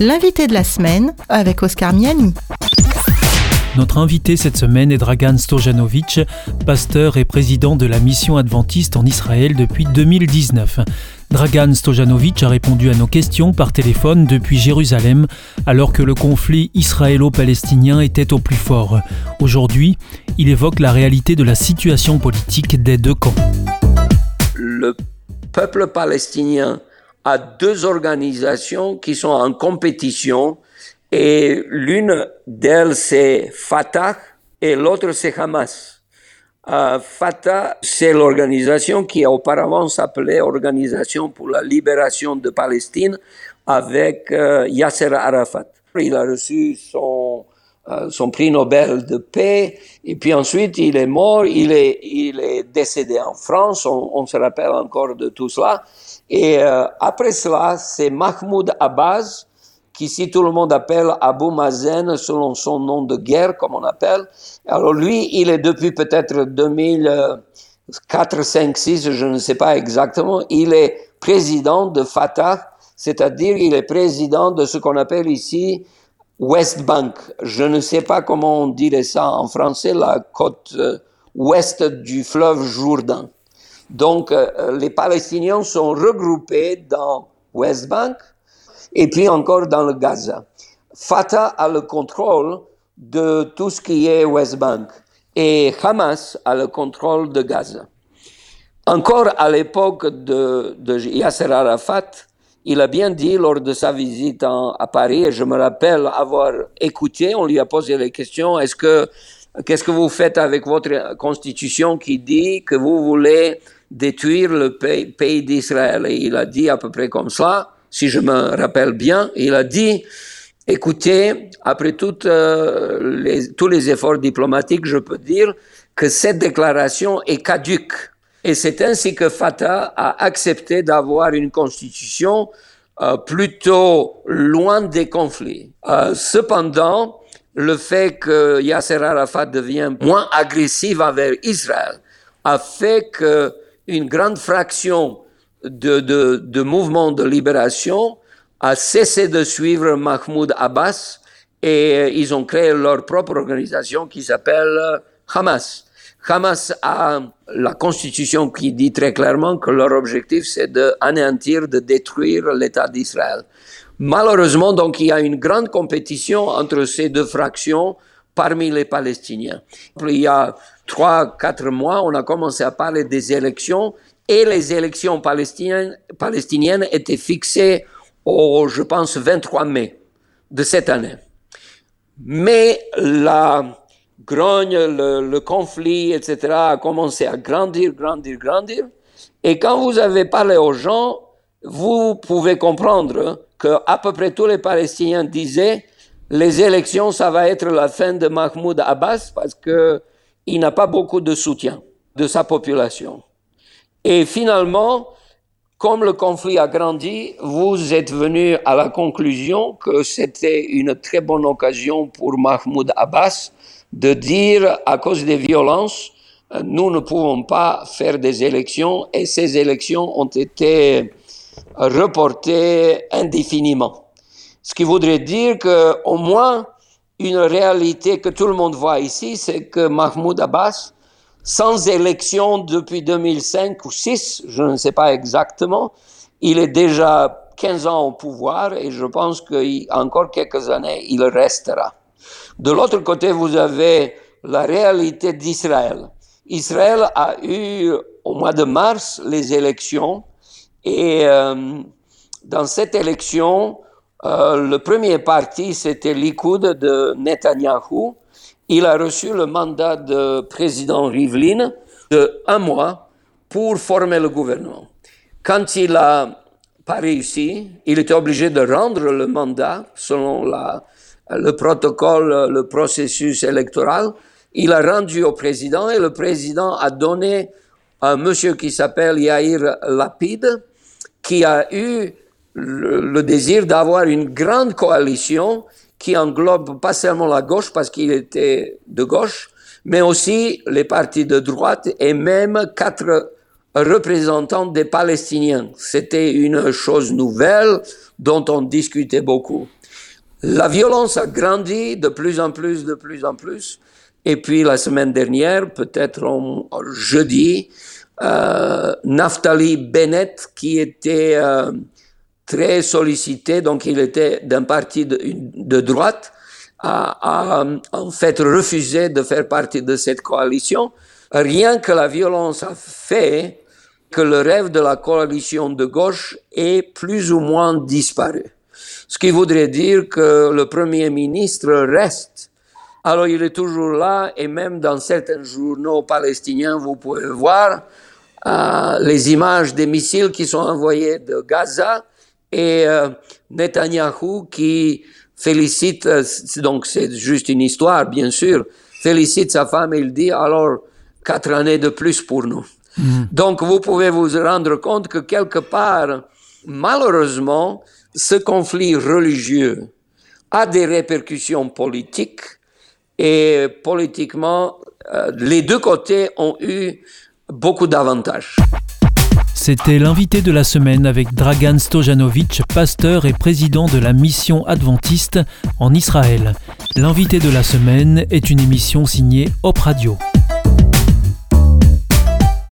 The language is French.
L'invité de la semaine avec Oscar Miani. Notre invité cette semaine est Dragan Stojanovic, pasteur et président de la mission adventiste en Israël depuis 2019. Dragan Stojanovic a répondu à nos questions par téléphone depuis Jérusalem alors que le conflit israélo-palestinien était au plus fort. Aujourd'hui, il évoque la réalité de la situation politique des deux camps. Le peuple palestinien a deux organisations qui sont en compétition et l'une d'elles c'est Fatah et l'autre c'est Hamas. Euh, Fatah, c'est l'organisation qui auparavant s'appelait Organisation pour la libération de Palestine avec euh, Yasser Arafat. Il a reçu son, son prix Nobel de paix et puis ensuite il est mort, il est, il est décédé en France, on, on se rappelle encore de tout cela. Et euh, après cela, c'est Mahmoud Abbas, qui si tout le monde appelle Abu Mazen selon son nom de guerre, comme on appelle. Alors lui, il est depuis peut-être 2004, 5, 6, je ne sais pas exactement, il est président de Fatah, c'est-à-dire il est président de ce qu'on appelle ici West Bank. Je ne sais pas comment on dirait ça en français, la côte euh, ouest du fleuve Jourdain. Donc, euh, les Palestiniens sont regroupés dans West Bank et puis encore dans le Gaza. Fatah a le contrôle de tout ce qui est West Bank et Hamas a le contrôle de Gaza. Encore à l'époque de, de, Yasser Arafat, il a bien dit lors de sa visite à Paris, et je me rappelle avoir écouté, on lui a posé les questions, est-ce que, qu'est-ce que vous faites avec votre constitution qui dit que vous voulez détruire le pays, d'Israël? Et il a dit à peu près comme ça, si je me rappelle bien, il a dit, écoutez, après euh, les, tous les efforts diplomatiques, je peux dire que cette déclaration est caduque. Et c'est ainsi que Fatah a accepté d'avoir une constitution euh, plutôt loin des conflits. Euh, cependant, le fait que Yasser Arafat devient moins agressif envers Israël a fait que une grande fraction de, de, de mouvements de libération a cessé de suivre Mahmoud Abbas et ils ont créé leur propre organisation qui s'appelle Hamas. Hamas a la constitution qui dit très clairement que leur objectif c'est d'anéantir, de détruire l'État d'Israël. Malheureusement, donc, il y a une grande compétition entre ces deux fractions parmi les Palestiniens. Il y a trois, quatre mois, on a commencé à parler des élections et les élections palestiniennes, palestiniennes étaient fixées au, je pense, 23 mai de cette année. Mais la grogne, le, le, conflit, etc., a commencé à grandir, grandir, grandir. Et quand vous avez parlé aux gens, vous pouvez comprendre que à peu près tous les Palestiniens disaient les élections, ça va être la fin de Mahmoud Abbas parce que il n'a pas beaucoup de soutien de sa population. Et finalement, comme le conflit a grandi, vous êtes venu à la conclusion que c'était une très bonne occasion pour Mahmoud Abbas de dire, à cause des violences, nous ne pouvons pas faire des élections et ces élections ont été reportées indéfiniment. Ce qui voudrait dire qu'au moins une réalité que tout le monde voit ici, c'est que Mahmoud Abbas, sans élection depuis 2005 ou 6, je ne sais pas exactement, il est déjà 15 ans au pouvoir et je pense qu'encore quelques années, il restera. De l'autre côté, vous avez la réalité d'Israël. Israël a eu au mois de mars les élections et euh, dans cette élection, euh, le premier parti, c'était Likoud de Netanyahou. Il a reçu le mandat de président Rivlin de un mois pour former le gouvernement. Quand il a pas réussi, il était obligé de rendre le mandat selon le protocole, le processus électoral. Il a rendu au président et le président a donné un monsieur qui s'appelle Yair Lapid, qui a eu le, désir d'avoir une grande coalition qui englobe pas seulement la gauche parce qu'il était de gauche, mais aussi les partis de droite et même quatre représentant des Palestiniens. C'était une chose nouvelle dont on discutait beaucoup. La violence a grandi de plus en plus, de plus en plus. Et puis la semaine dernière, peut-être jeudi, euh, Naftali Bennett, qui était euh, très sollicité, donc il était d'un parti de, droite, a, a, en fait refusé de faire partie de cette coalition. Rien que la violence a fait que le rêve de la coalition de gauche est plus ou moins disparu. Ce qui voudrait dire que le Premier ministre reste. Alors il est toujours là et même dans certains journaux palestiniens, vous pouvez voir euh, les images des missiles qui sont envoyés de Gaza et euh, Netanyahou qui félicite, euh, donc c'est juste une histoire bien sûr, félicite sa femme et il dit alors quatre années de plus pour nous. Mm. Donc vous pouvez vous rendre compte que quelque part, malheureusement, ce conflit religieux a des répercussions politiques et politiquement, euh, les deux côtés ont eu beaucoup d'avantages. C'était l'invité de la semaine avec Dragan Stojanovic, pasteur et président de la mission adventiste en Israël. L'invité de la semaine est une émission signée Hop Radio.